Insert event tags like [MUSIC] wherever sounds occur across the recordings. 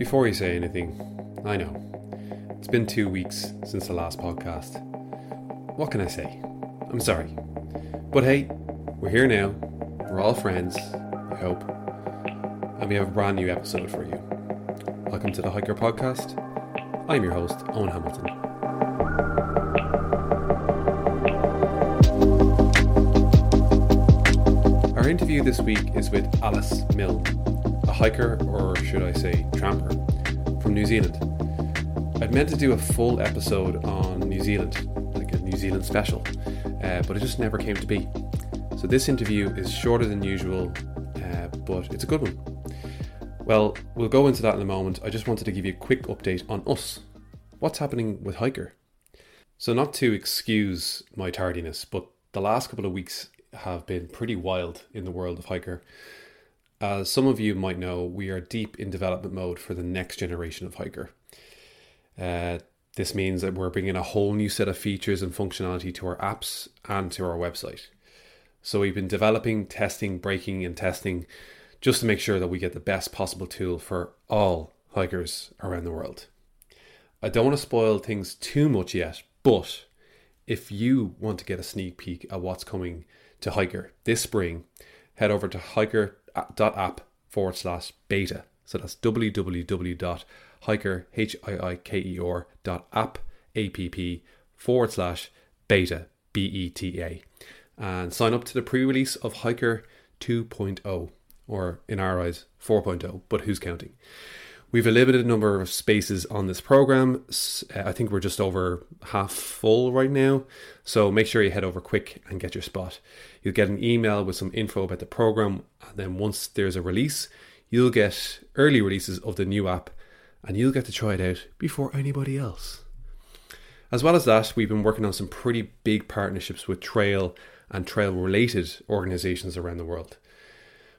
Before you say anything, I know. It's been two weeks since the last podcast. What can I say? I'm sorry. But hey, we're here now. We're all friends, I hope. And we have a brand new episode for you. Welcome to the Hiiker Podcast. I'm your host, Eoin Hamilton. Our interview this week is with Alice Milne, hiker, or should I say, tramper, from New Zealand. I'd meant to do a full episode on New Zealand, like a New Zealand special, uh, but it just never came to be. So this interview is shorter than usual, uh, but it's a good one. Well, we'll go into that in a moment. I just wanted to give you a quick update on us. What's happening with Hiiker? So, not to excuse my tardiness, but the last couple of weeks have been pretty wild in the world of Hiiker. As some of you might know, we are deep in development mode for the next generation of Hiiker. Uh, this means that we're bringing a whole new set of features and functionality to our apps and to our website. So we've been developing, testing, breaking, and testing just to make sure that we get the best possible tool for all hikers around the world. I don't want to spoil things too much yet, but if you want to get a sneak peek at what's coming to Hiiker this spring, head over to hiiker.app forward slash beta. So that's www.hiiker, H-I-I-K-E-R dot app, A-P-P forward slash beta, B-E-T-A. And sign up to the pre-release of Hiiker 2.0, or in our eyes, 4.0, but who's counting? We've a limited number of spaces on this program. Uh, I think we're just over half full right now. So make sure you head over quick and get your spot. You'll get an email with some info about the program. And then once there's a release, you'll get early releases of the new app and you'll get to try it out before anybody else. As well as that, we've been working on some pretty big partnerships with trail and trail related organizations around the world.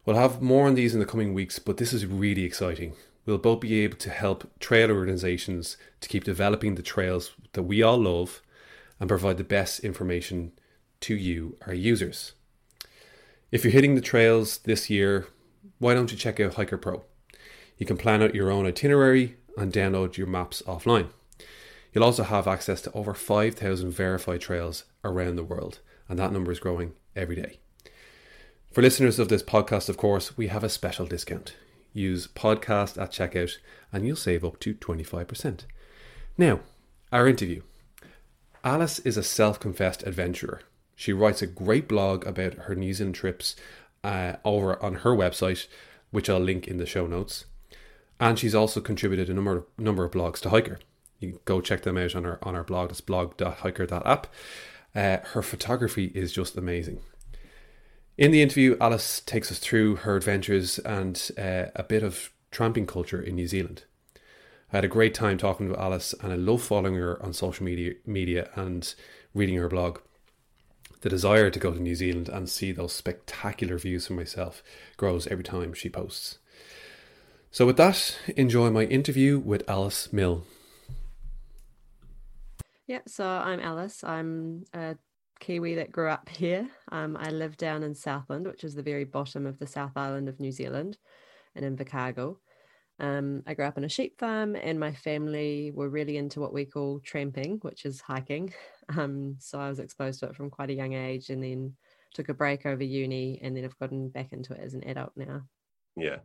We'll have more on these in the coming weeks, but this is really exciting we'll both be able to help trail organizations to keep developing the trails that we all love and provide the best information to you, our users. If you're hitting the trails this year, why don't you check out Hiiker Pro? You can plan out your own itinerary and download your maps offline. You'll also have access to over 5,000 verified trails around the world, and that number is growing every day. For listeners of this podcast, of course, we have a special discount use podcast at checkout and you'll save up to 25%. Now, our interview. Alice is a self confessed adventurer. She writes a great blog about her New Zealand trips uh, over on her website, which I'll link in the show notes. And she's also contributed a number of, number of blogs to Hiiker. You can go check them out on our on our blog. It's blog.hiiker.app. Uh, her photography is just amazing. In the interview, Alice takes us through her adventures and uh, a bit of tramping culture in New Zealand. I had a great time talking to Alice, and I love following her on social media, media and reading her blog. The desire to go to New Zealand and see those spectacular views for myself grows every time she posts. So, with that, enjoy my interview with Alice Milne. Yeah, so I'm Alice. I'm a Kiwi that grew up here. Um, I live down in Southland, which is the very bottom of the South Island of New Zealand, and in Invercargill. Um, I grew up on a sheep farm, and my family were really into what we call tramping, which is hiking. [LAUGHS] Um, so I was exposed to it from quite a young age, and then took a break over uni, and then I've gotten back into it as an adult now. Yeah.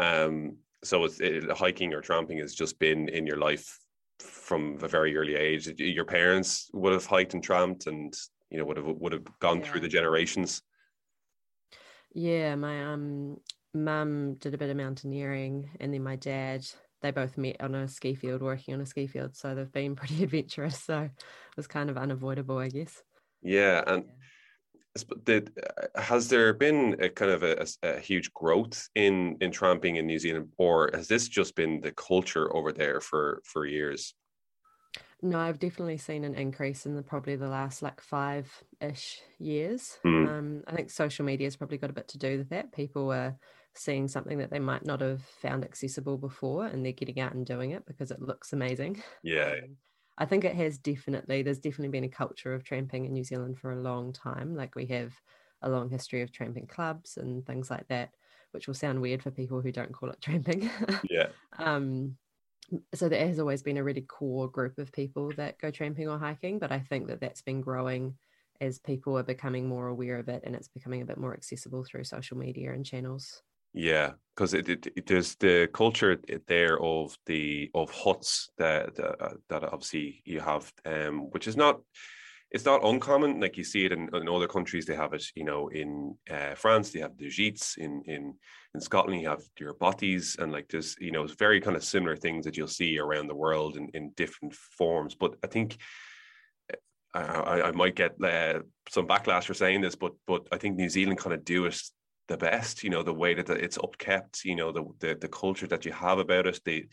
Um, so it's it, hiking or tramping has just been in your life from a very early age. Your parents would have hiked and tramped, and you know would have would have gone yeah. through the generations yeah my um mum did a bit of mountaineering and then my dad they both met on a ski field working on a ski field so they've been [LAUGHS] pretty adventurous so it was kind of unavoidable i guess yeah and did uh, has there been a kind of a, a, huge growth in in tramping in New Zealand, or has this just been the culture over there for for years? No, I've definitely seen an increase in the probably the last like five ish years. Mm. Um, I think social media has probably got a bit to do with that. People are seeing something that they might not have found accessible before and they're getting out and doing it because it looks amazing. [LAUGHS] Yeah. Um, I think it has definitely, there's definitely been a culture of tramping in New Zealand for a long time. Like we have a long history of tramping clubs and things like that, which will sound weird for people who don't call it tramping. Yeah. [LAUGHS] um, so there has always been a really core group of people that go tramping or hiking, but I think that that's been growing as people are becoming more aware of it and it's becoming a bit more accessible through social media and channels. Yeah, because it, it, it, there's the culture there of the of huts that uh, that obviously you have, um, which is not it's not uncommon. Like you see it in, in other countries, they have it. You know, in uh, France, they have the gîtes. In in in Scotland, you have your bothies, and like there's you know very kind of similar things that you'll see around the world in in different forms. But I think I, I, might get uh, some backlash for saying this, but but I think New Zealand kind of do it the best. You know, the way that it's upkept. You know, the the, the culture that you have about it, the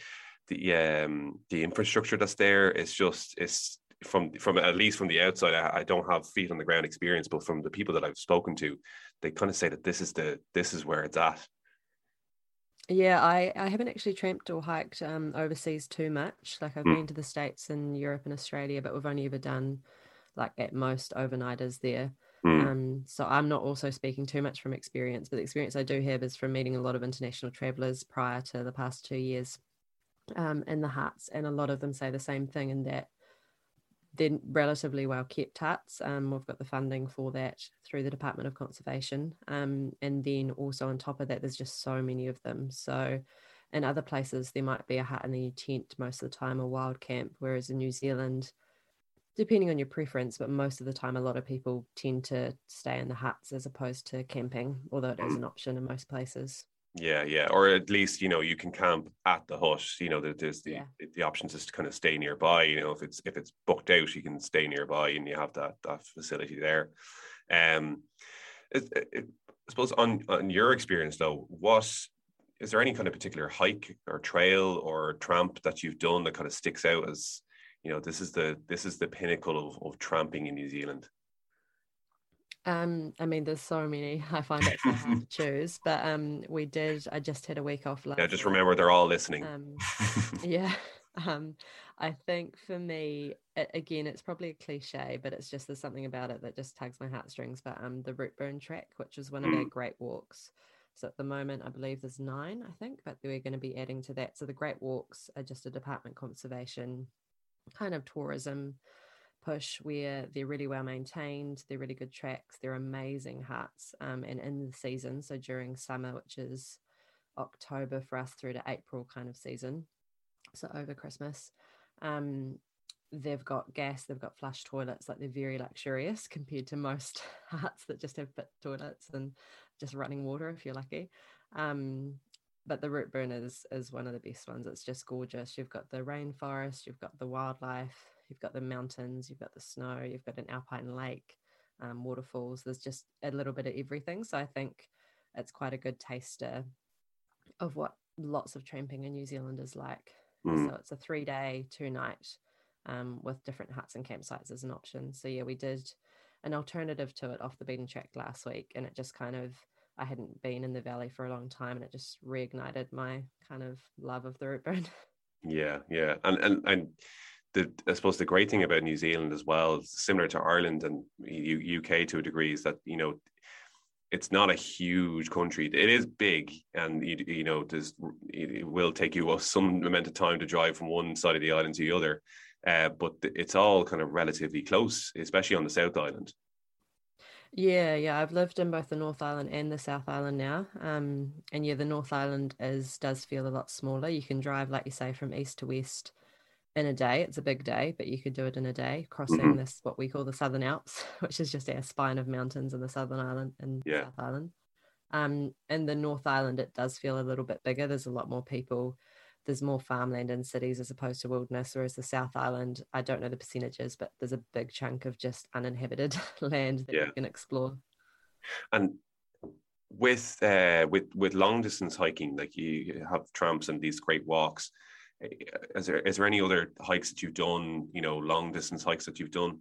the um the infrastructure that's there. It's just it's from from at least from the outside. I, I don't have feet on the ground experience, but from the people that I've spoken to, they kind of say that this is the this is where it's at. Yeah, I, I haven't actually tramped or hiked um, overseas too much. Like I've mm. been to the States and Europe and Australia, but we've only ever done like at most overnighters there. Mm. Um, so I'm not also speaking too much from experience, but the experience I do have is from meeting a lot of international travelers prior to the past two years um, in the huts, and a lot of them say the same thing in that they're relatively well kept huts. Um, we've got the funding for that through the Department of Conservation, um, and then also on top of that, there's just so many of them. So in other places, there might be a hut and then you tent most of the time, a wild camp, whereas in New Zealand depending on your preference, but most of the time, a lot of people tend to stay in the huts as opposed to camping, although it is an option in most places. Yeah, yeah, or at least you know you can camp at the hut. You know, there's the yeah. the options is to kind of stay nearby. You know, if it's if it's booked out, you can stay nearby, and you have that that facility there. Um, it, it, I suppose on on your experience though, what is there any kind of particular hike or trail or tramp that you've done that kind of sticks out as you know this is the this is the pinnacle of, of tramping in New Zealand? Um, I mean, there's so many. I find it so hard to [LAUGHS] choose, but um, we did. I just had a week off last. Yeah, just remember they're all listening. Um, [LAUGHS] yeah, [LAUGHS] um, I think for me, it, again, it's probably a cliche, but it's just there's something about it that just tugs my heartstrings. But um, the Routeburn Track, which is one of mm. our great walks. So at the moment, I believe there's nine, I think, but we're going to be adding to that. So the Great Walks are just a department conservation kind of tourism push where they're really well maintained, they're really good tracks, they're amazing huts. Um, and in the season, so during summer, which is October for us through to April kind of season, so over Christmas, um, they've got gas, they've got flush toilets, like they're very luxurious compared to most [LAUGHS] huts that just have pit toilets and just running water if you're lucky. Um, but the Routeburn is is one of the best ones. It's just gorgeous. You've got the rainforest, you've got the wildlife, you've got the mountains, you've got the snow, you've got an alpine lake, um, waterfalls. There's just a little bit of everything. So I think it's quite a good taster of what lots of tramping in New Zealand is like. Mm. So it's a three day, two night um, with different huts and campsites as an option. So yeah, we did an alternative to it off the beaten track last week, and it just kind of I hadn't been in the valley for a long time, and it just reignited my kind of love of the Routeburn. [LAUGHS] Yeah, yeah, and and and the I suppose the great thing about New Zealand as well, similar to Ireland and U, UK to a degree, is that you know it's not a huge country. It is big, and you, you know, there's it will take you some amount of time to drive from one side of the island to the other. Uh, but it's all kind of relatively close, especially on the South Island. Yeah, yeah, I've lived in both the North Island and the South Island now. Um, and yeah, the North Island is does feel a lot smaller. You can drive, like you say, from east to west in a day. It's a big day, but you could do it in a day, crossing mm-hmm. this what we call the Southern Alps, [LAUGHS] which is just a spine of mountains in the Southern Island and yeah. South Island. Um, in the North Island, it does feel a little bit bigger. There's a lot more people there's more farmland in cities as opposed to wilderness whereas the south island i don't know the percentages but there's a big chunk of just uninhabited [LAUGHS] land that yeah. you can explore and with uh with with long distance hiking like you have tramps and these great walks is there is there any other hikes that you've done you know long distance hikes that you've done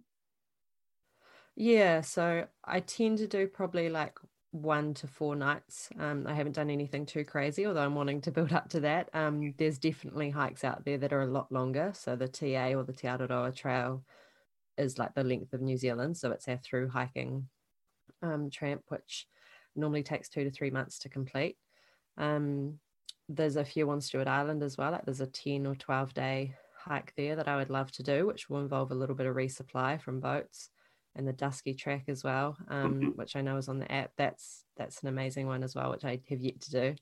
yeah so i tend to do probably like one to four nights. Um, I haven't done anything too crazy, although I'm wanting to [LAUGHS] build up to that. Um, there's definitely hikes out there that are a lot longer. So the TA or the Te Araroa Trail is like the length of New Zealand. So it's our through hiking um, tramp, which normally takes two to three months to complete. Um, there's a few on Stewart Island as well. Like there's a 10 or 12 day hike there that I would love to do, which will involve a little bit of resupply from boats and the Dusky Track as well, um, mm-hmm. which I know is on the app. That's that's an amazing one as well, which I have yet to do.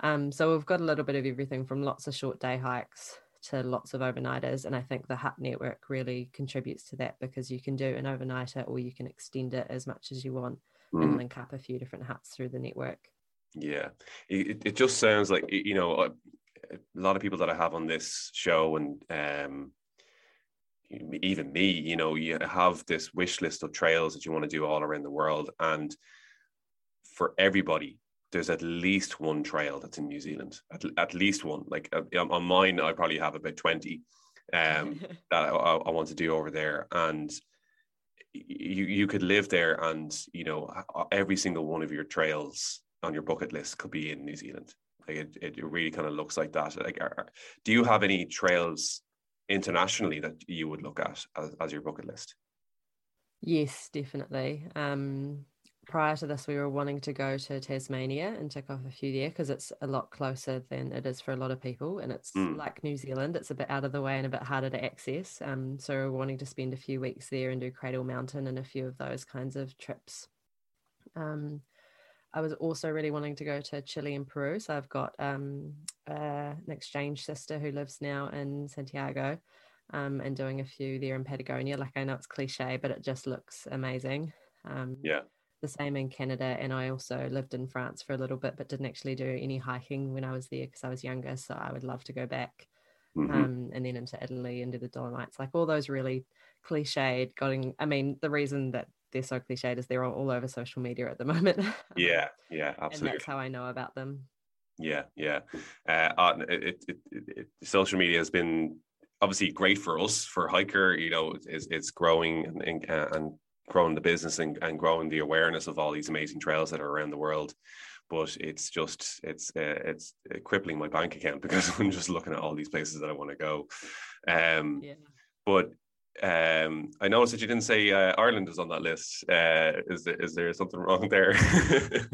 Um, so we've got a little bit of everything from lots of short day hikes to lots of overnighters, and I think the hut network really contributes to that because you can do an overnighter or you can extend it as much as you want mm. and link up a few different huts through the network. Yeah, it, it just sounds like you know a lot of people that I have on this show and um, even me, you know, you have this wish list of trails that you want to do all around the world, and for everybody, there's at least one trail that's in New Zealand, at, at least one. Like uh, on mine, I probably have about twenty um, [LAUGHS] that I, I want to do over there, and you you could live there, and you know, every single one of your trails on your bucket list could be in New Zealand. Like it, it really kind of looks like that. Like, are, do you have any trails internationally that you would look at as, as your bucket list? Yes, definitely. Um, prior to this, we were wanting to go to Tasmania and tick off a few there because it's a lot closer than it is for a lot of people. And it's mm. like New Zealand, it's a bit out of the way and a bit harder to access. Um, so we're wanting to spend a few weeks there and do Cradle Mountain and a few of those kinds of trips. Um, I was also really wanting to go to Chile and Peru. So I've got um, uh, an exchange sister who lives now in Santiago um, and doing a few there in Patagonia. Like I know it's cliche, but it just looks amazing. Um, yeah. The same in Canada. And I also lived in France for a little bit, but didn't actually do any hiking when I was there because I was younger. So I would love to go back. Mm-hmm. Um, and then into Italy and do the Dolomites, like all those really cliched. Going, I mean, the reason that they're so cliched is they're all, all over social media at the [LAUGHS] moment. yeah, yeah, absolutely. and that's how I know about them. Yeah, yeah. Uh, it, it, it, social media has been obviously great for us for Hiiker. You know, it's, it's growing and, and, and growing the business and, and growing the awareness of all these amazing trails that are around the world but it's just it's uh, it's crippling my bank account [LAUGHS] because I'm just looking at all these places that I want to go. Um, yeah. But um, I noticed that you didn't say uh, Ireland is on that list. Uh, is there, is there something [LAUGHS] wrong there?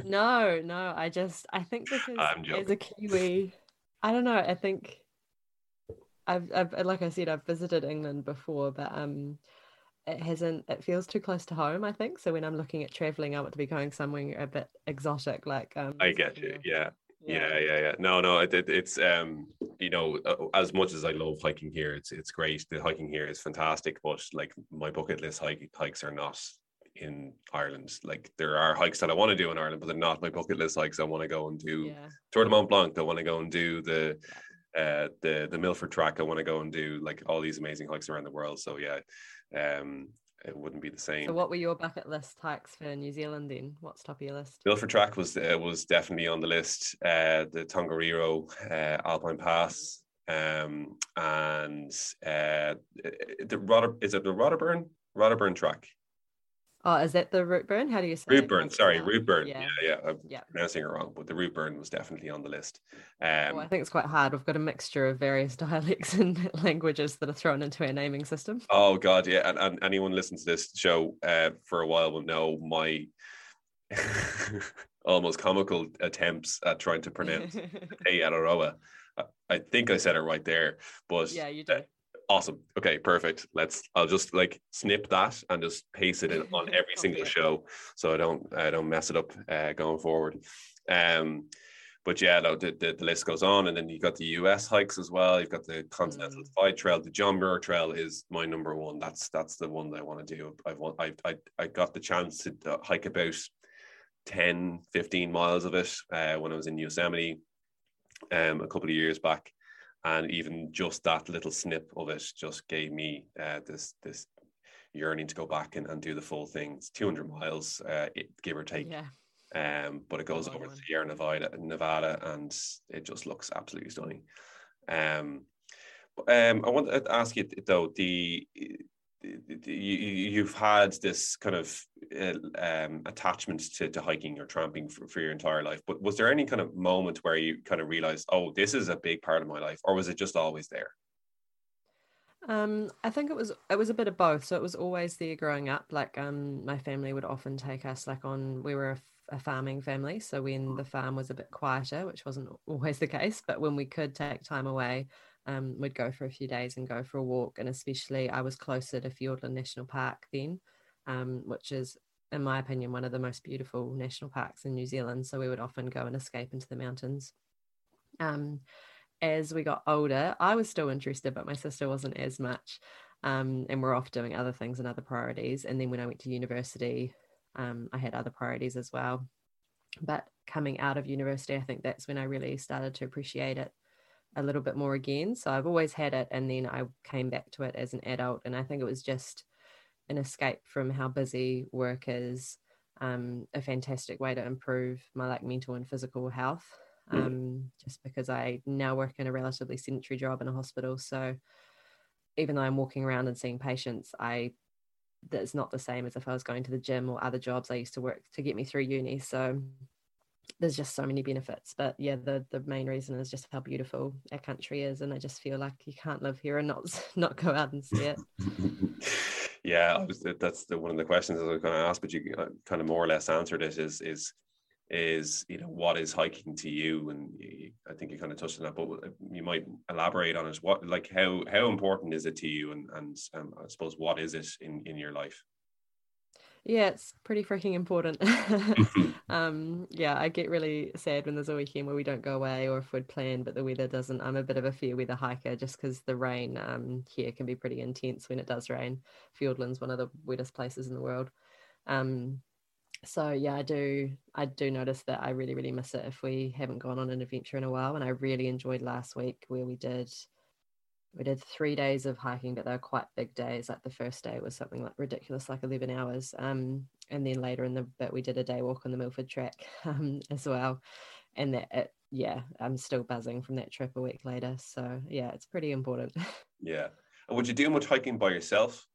no, no. I just I think because as a Kiwi, I don't know. I think I've, I've like I said, I've visited England before, but um, it hasn't. It feels too close to home. I think so. When I'm looking at traveling, I want to be going somewhere a bit exotic, like um. I get you. Yeah. Yeah, yeah, yeah. No, no, it, it, it's um, you know, uh, as much as I love hiking here, it's it's great. The hiking here is fantastic, but like my bucket list hike, hikes are not in Ireland. Like there are hikes that I want to do in Ireland, but they're not my bucket list hikes. I want to go and do yeah. Tour de Mont Blanc. I want to go and do the uh the the Milford track. I want to go and do like all these amazing hikes around the world. So yeah, um, it wouldn't be the same. So, what were your bucket list hikes for New Zealand then? What's top of your list? Milford Track was uh, was definitely on the list. Uh, the Tongariro uh, Alpine Pass, um, and uh, the Rotter is it the Rotterburn Rotterburn Track? Oh, is that the root burn? How do you say Routeburn? Sorry, Routeburn. Yeah, yeah, yeah. I'm yeah. pronouncing it wrong, but the root burn was definitely on the list. Um, well, I think it's quite hard. We've got a mixture of various [LAUGHS] dialects and [LAUGHS] languages that are thrown into our naming system. Oh God, yeah, and, and anyone listening to this show uh, for a while will know my [LAUGHS] almost comical attempts at trying to pronounce A Aotearoa. I think I said it right there, but yeah, you did. Awesome. Okay, perfect. Let's. I'll just like snip that and just paste it in on [LAUGHS] every single show, so I don't I don't mess it up uh, going forward. Um, but yeah, no, the, the, the, list goes on, and then you got the US hikes as well. You've got the Continental mm. Divide Trail. The John Muir Trail is my number one. That's that's the one that I want to do. I want I I I got the chance to uh, hike about 10, 15 miles of it uh, when I was in Yosemite um, a couple of years back and even just that little snip of it just gave me uh, this this yearning to go back and, and do the full thing. It's 200 miles, uh, give or take. Yeah. Um, but it goes over the Sierra Nevada, Nevada, and it just looks absolutely stunning. Um, um, I want to ask you though the you you, have had this kind of uh, um, attachment to, to hiking or tramping for, for your entire life, but was there any kind of moment where you kind of realized, oh, this is a big part of my life, or was it just always there? Um, I think it was it was a bit of both. So it was always there growing up. Like um, my family would often take us like on we were a a farming family. So when the farm was a bit quieter, which wasn't always the case, but when we could take time away, um, we'd go for a few days and go for a walk. And especially, I was closer to Fiordland National Park then, um, which is, in my opinion, one of the most beautiful national parks in New Zealand. So we would often go and escape into the mountains. Um, as we got older, I was still interested, but my sister wasn't as much. Um, and we're off doing other things and other priorities. And then when I went to university, um, I had other priorities as well. But coming out of university, I think that's when I really started to appreciate it a little bit more again. So I've always had it, and then I came back to it as an adult. And I think it was just an escape from how busy work is, um, a fantastic way to improve my like mental and physical health. Mm. Um, just because I now work in a relatively sedentary job in a hospital, so even though I'm walking around and seeing patients, I that's not the same as if I was going to the gym or other jobs I used to work to get me through uni. So there's just so many benefits. But yeah, the the main reason is just how beautiful our country is, and I just feel like you can't live here and not [LAUGHS] not go out and see it. [LAUGHS] yeah, that's the one of the questions I was going to ask, but you uh, kind of more or less answered it. Is is is you know what is hiking to you? And you, i think you kind of touched on that but uh, you might elaborate on it. What like how how important is it to you? And and um, i suppose what is it in in your life yeah it's pretty freaking important. [LAUGHS] Um yeah i get really sad when there's a weekend where we don't go away or if we'd planned but the weather doesn't. I'm a bit of a fair weather hiker just because the rain um here can be pretty intense when it does rain. Fiordland's one of the wettest places in the world. Um so yeah i do i do notice that i really really miss it if we haven't gone on an adventure in a while and i really enjoyed last week where we did we did three days of hiking but they were quite big days like the first day was something like ridiculous like 11 hours um and then later in the bit we did a day walk on the milford track [LAUGHS] um as well and that it, yeah i'm still buzzing from that trip a week later so yeah it's pretty important [LAUGHS] yeah and would you do much hiking by yourself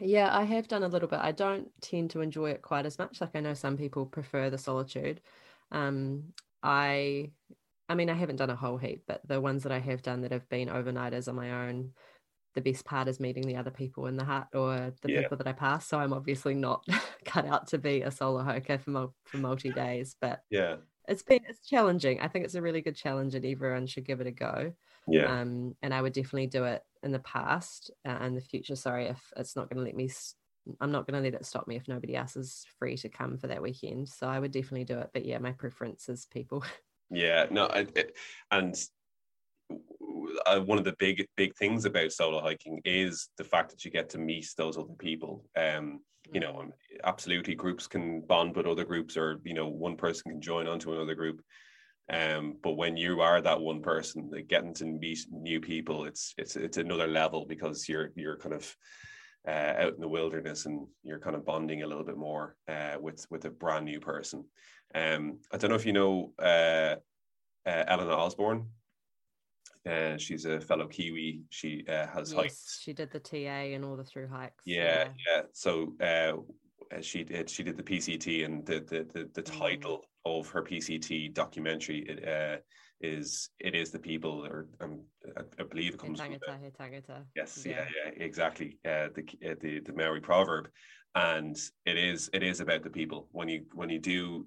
yeah, I have done a little bit. I don't tend to enjoy it quite as much. Like I know some people prefer the solitude. Um, I, I mean, I haven't done a whole heap, but the ones that I have done that have been overnighters on my own, the best part is meeting the other people in the hut or the yeah. people that I pass. So I'm obviously not [LAUGHS] cut out to be a solo hiker for for multi days, but yeah, it's been it's challenging. I think it's a really good challenge, and everyone should give it a go. Yeah. Um, and I would definitely do it in the past uh, and the future. Sorry if it's not going to let me. I'm not going to let it stop me if nobody else is free to come for that weekend. So I would definitely do it. But yeah, my preference is people. [LAUGHS] Yeah. No. It, and one of the big big things about solo hiking is the fact that you get to meet those other people. Um, you know, mm. absolutely, groups can bond with other groups, or you know, one person can join onto another group. Um, but when you are that one person, like getting to meet new people, it's it's it's another level because you're you're kind of uh, out in the wilderness and you're kind of bonding a little bit more uh, with with a brand new person. Um, I don't know if you know uh, uh Eleanor Osborne. Uh, she's a fellow Kiwi. She uh, has yes, hiked. She did the TA and all the through hikes. Yeah, yeah. yeah. So uh, she did she did the PCT and the the the, the mm. title of her PCT documentary it, uh, is it is the people or um, I, believe it comes from the, yes yeah. yeah yeah exactly uh, the uh, the the Maori proverb and it is it is about the people when you when you do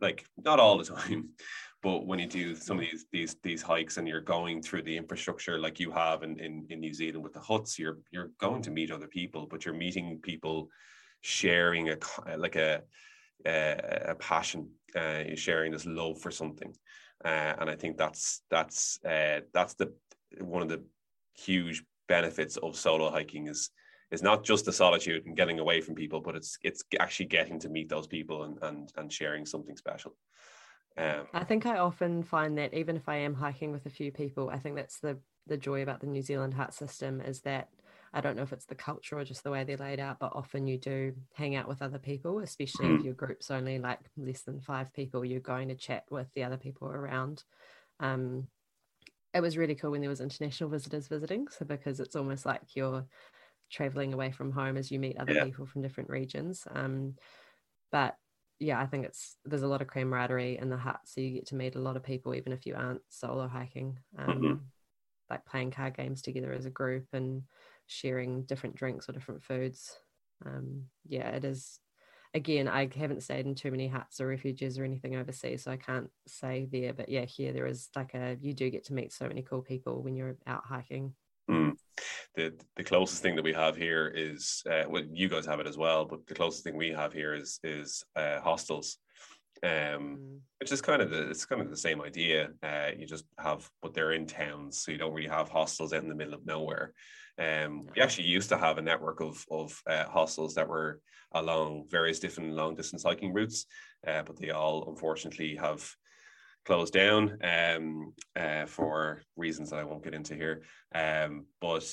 like not all the time [LAUGHS] but when you do some of these these these hikes and you're going through the infrastructure like you have in, in, in New Zealand with the huts you're you're going to meet other people but you're meeting people sharing a like a a, a passion, uh, sharing this love for something, uh, and I think that's that's uh, that's the one of the huge benefits of solo hiking is is not just the solitude and getting away from people, but it's it's actually getting to meet those people and and and sharing something special. Um, I think I often find that even if I am hiking with a few people, I think that's the the joy about the New Zealand hut system is that I don't know if it's the culture or just the way they're laid out, but often you do hang out with other people, especially if mm. your group's only like less than five people, you're going to chat with the other people around. Um, it was really cool when there was international visitors visiting. So because it's almost like you're traveling away from home as you meet other yeah. people from different regions. Um, but yeah, I think it's there's a lot of camaraderie in the hut, so you get to meet a lot of people, even if you aren't solo hiking. Um, mm-hmm. Like playing card games together as a group and sharing different drinks or different foods. Um, yeah, it is. again, I haven't stayed in too many huts or refuges or anything overseas, so I can't say there. But yeah, here there is like a you do get to meet so many cool people when you're out hiking. Mm. The the closest thing that we have here is uh, well, you guys have it as well, but the closest thing we have here is is uh, hostels, um, mm. which is kind of the it's kind of the same idea. Uh, you just have, but they're in towns, so you don't really have hostels in the middle of nowhere. Um, we actually used to have a network of of uh, hostels that were along various different long distance hiking routes, uh, but they all unfortunately have closed down um, uh, for reasons that I won't get into here. Um, but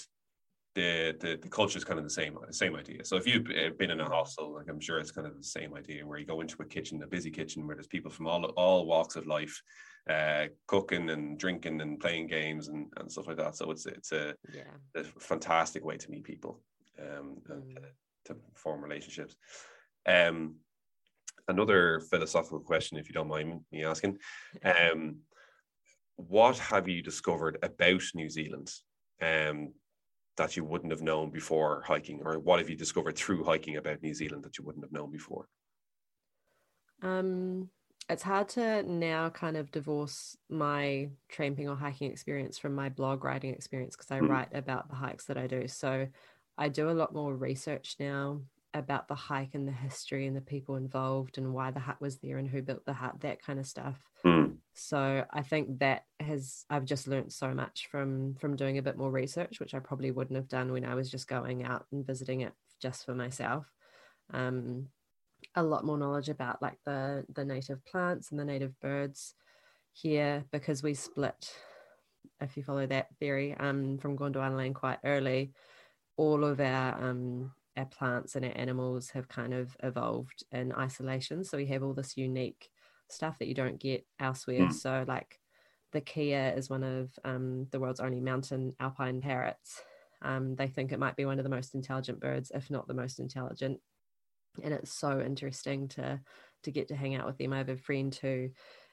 the, the the culture is kind of the same same idea. So if you've been in a hostel, like I'm sure it's kind of the same idea, where you go into a kitchen, a busy kitchen, where there's people from all all walks of life, uh, cooking and drinking and playing games and, and stuff like that. So it's it's a, yeah. a fantastic way to meet people um, mm. to form relationships. Um, another philosophical question, if you don't mind me asking. [LAUGHS] Um, what have you discovered about New Zealand um, that you wouldn't have known before hiking, or what have you discovered through hiking about New Zealand that you wouldn't have known before? Um, it's hard to now kind of divorce my tramping or hiking experience from my blog writing experience because I mm. write about the hikes that I do. So I do a lot more research now about the hike and the history and the people involved and why the hut was there and who built the hut, that kind of stuff. Mm. So I think that has I've just learned so much from from doing a bit more research, which I probably wouldn't have done when I was just going out and visiting it just for myself. Um, a lot more knowledge about like the the native plants and the native birds here because we split if you follow that theory um, from Gondwanaland quite early all of our um, our plants and our animals have kind of evolved in isolation. So we have all this unique stuff that you don't get elsewhere. Mm. So like the Kea is one of um, the world's only mountain alpine parrots. Um, they think it might be one of the most intelligent birds, if not the most intelligent. And it's so interesting to to get to hang out with them. I have a friend who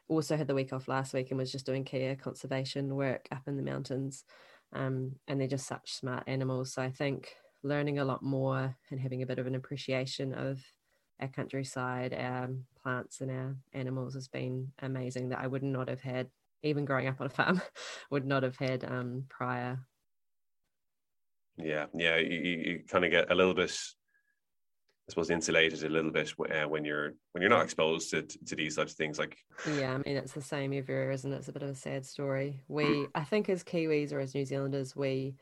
also had the week off last week and was just doing Kea conservation work up in the mountains. Um, and they're just such smart animals. So I think learning a lot more and having a bit of an appreciation of our countryside, our plants and our animals has been amazing that I would not have had, even growing up on a farm, [LAUGHS] would not have had um, prior. Yeah, yeah, you, you kind of get a little bit, I suppose, insulated a little bit uh, when you're when you're not exposed to, to these such things. Like, yeah, I mean, it's the same everywhere, isn't it? It's a bit of a sad story. We, hmm. I think, as Kiwis or as New Zealanders, we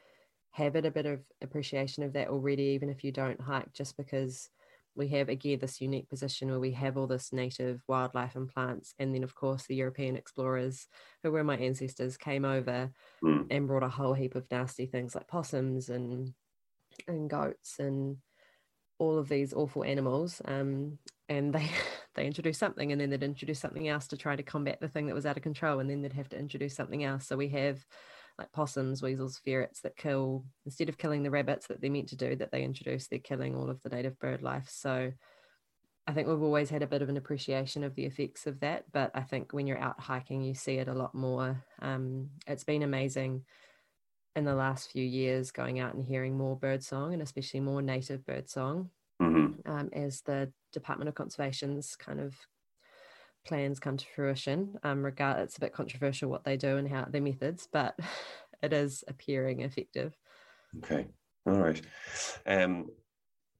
have it a bit of appreciation of that already, even if you don't hike, just because we have again this unique position where we have all this native wildlife and plants. And then, of course, the European explorers, who were my ancestors, came over mm. and brought a whole heap of nasty things like possums and and goats and all of these awful animals. Um, and they [LAUGHS] they introduced something and then they'd introduce something else to try to combat the thing that was out of control and then they'd have to introduce something else so we have like possums, weasels, ferrets that kill instead of killing the rabbits that they're meant to do, that they introduce, they're killing all of the native bird life. So I think we've always had a bit of an appreciation of the effects of that. But I think when you're out hiking, you see it a lot more. Um, it's been amazing in the last few years going out and hearing more bird song and especially more native bird song mm-hmm. um, as the Department of Conservation's kind of plans come to fruition. Um, regard it's a bit controversial what they do and how their methods, but [LAUGHS] it is appearing effective. Okay, all right. Um,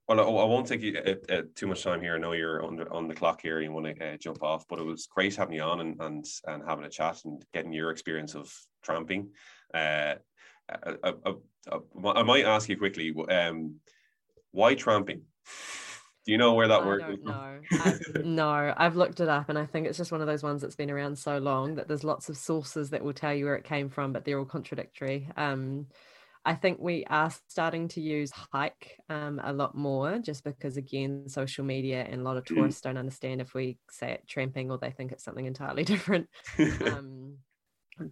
well, I, I won't take you uh, uh, too much time here. I know you're on the, on the clock here. You want to uh, jump off, but it was great having you on and, and and having a chat and getting your experience of tramping. Uh, I, I, I, I might ask you quickly, um, why tramping? Do you know where that I word is? No, no, I've looked it up, and I think it's just one of those ones that's been around so long that there's lots of sources that will tell you where it came from, but they're all contradictory. Um, I think we are starting to use hike um, a lot more just because, again, social media and a lot of mm. tourists don't understand if we say it tramping or they think it's something entirely [LAUGHS] different. [LAUGHS] um,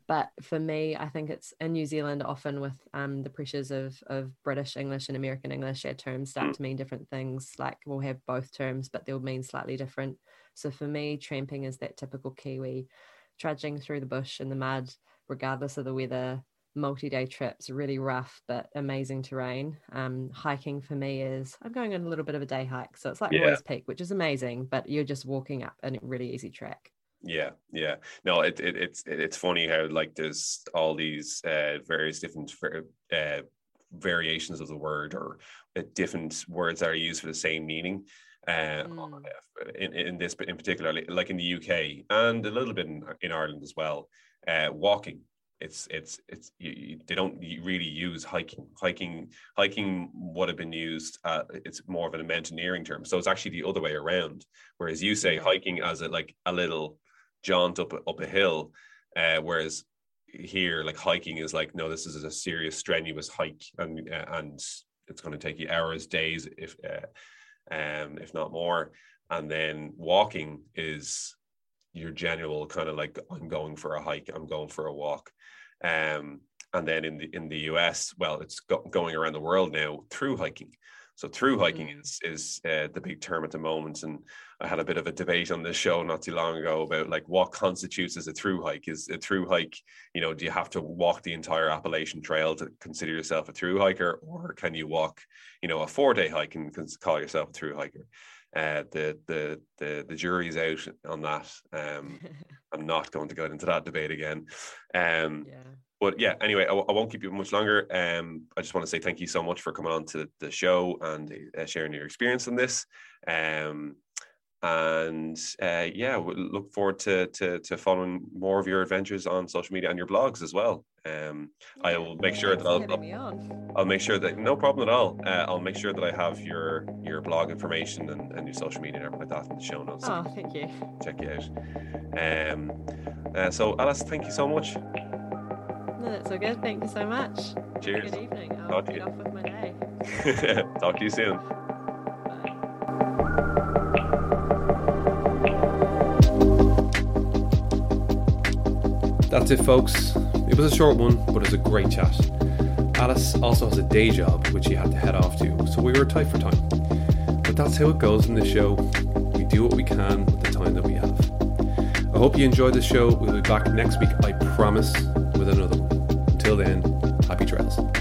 but for me, I think it's in New Zealand often with um, the pressures of of British English and American English, our terms start to mean different things. Like we'll have both terms, but they'll mean slightly different. So for me, tramping is that typical Kiwi, trudging through the bush in the mud, regardless of the weather, multi-day trips, really rough but amazing terrain. Um, hiking for me is I'm going on a little bit of a day hike, so it's like Yeah. Roy's Peak, which is amazing, but you're just walking up a really easy track. Yeah, yeah. No, it, it it's it, it's funny how like there's all these uh, various different uh, variations of the word or uh, different words that are used for the same meaning. Uh, Mm. in, in this in particular, like- in the UK and a little bit in, in Ireland as well. Uh, walking, it's it's it's you, they don't really use hiking. Hiking hiking would have been used. Uh, it's more of an mountaineering term, so it's actually the other way around. Whereas you say hiking as a like a little jaunt up up a hill, uh, whereas here like hiking is like no, this is a serious strenuous hike, and uh, and it's going to take you hours, days, if uh, um, if not more. And then walking is your general kind of like I'm going for a hike, I'm going for a walk. Um, and then in the in the US, well, it's go- going around the world now through hiking. So through hiking Mm. is is uh, the big term at the moment, and I had a bit of a debate on this show not too long ago about like what constitutes as a through hike. Is a through hike, you know, do you have to walk the entire Appalachian Trail to consider yourself a through hiker, or can you walk, you know, a four day hike and call yourself a through hiker? Uh, the the the the jury's out on that. Um, [LAUGHS] I'm not going to go into that debate again. Um, yeah. But yeah, anyway, I won't keep you much longer. Um, I just want to say thank you so much for coming on to the show and uh, sharing your experience in this. Um, and uh, yeah, we look forward to, to to following more of your adventures on social media and your blogs as well. Um, I will make sure that I'll, on. I'll make sure that no problem at all. Uh, I'll make sure that I have your your blog information and, and your social media and everything like that in the show notes. so Oh, thank you. check you out. Um, uh, so Alice, thank you so much. No, that's all good. Thank you so much. Cheers. Good evening. I'll Talk to get you. off with my day. [LAUGHS] Talk to you soon. Bye. That's it, folks. It was a short one, but it was a great chat. Alice also has a day job which she had to head off to, so we were tight for time. But that's how it goes in this show. We do what we can with the time that we have. I hope you enjoyed the show. We'll be back next week, I promise, with another one. Then, happy trails.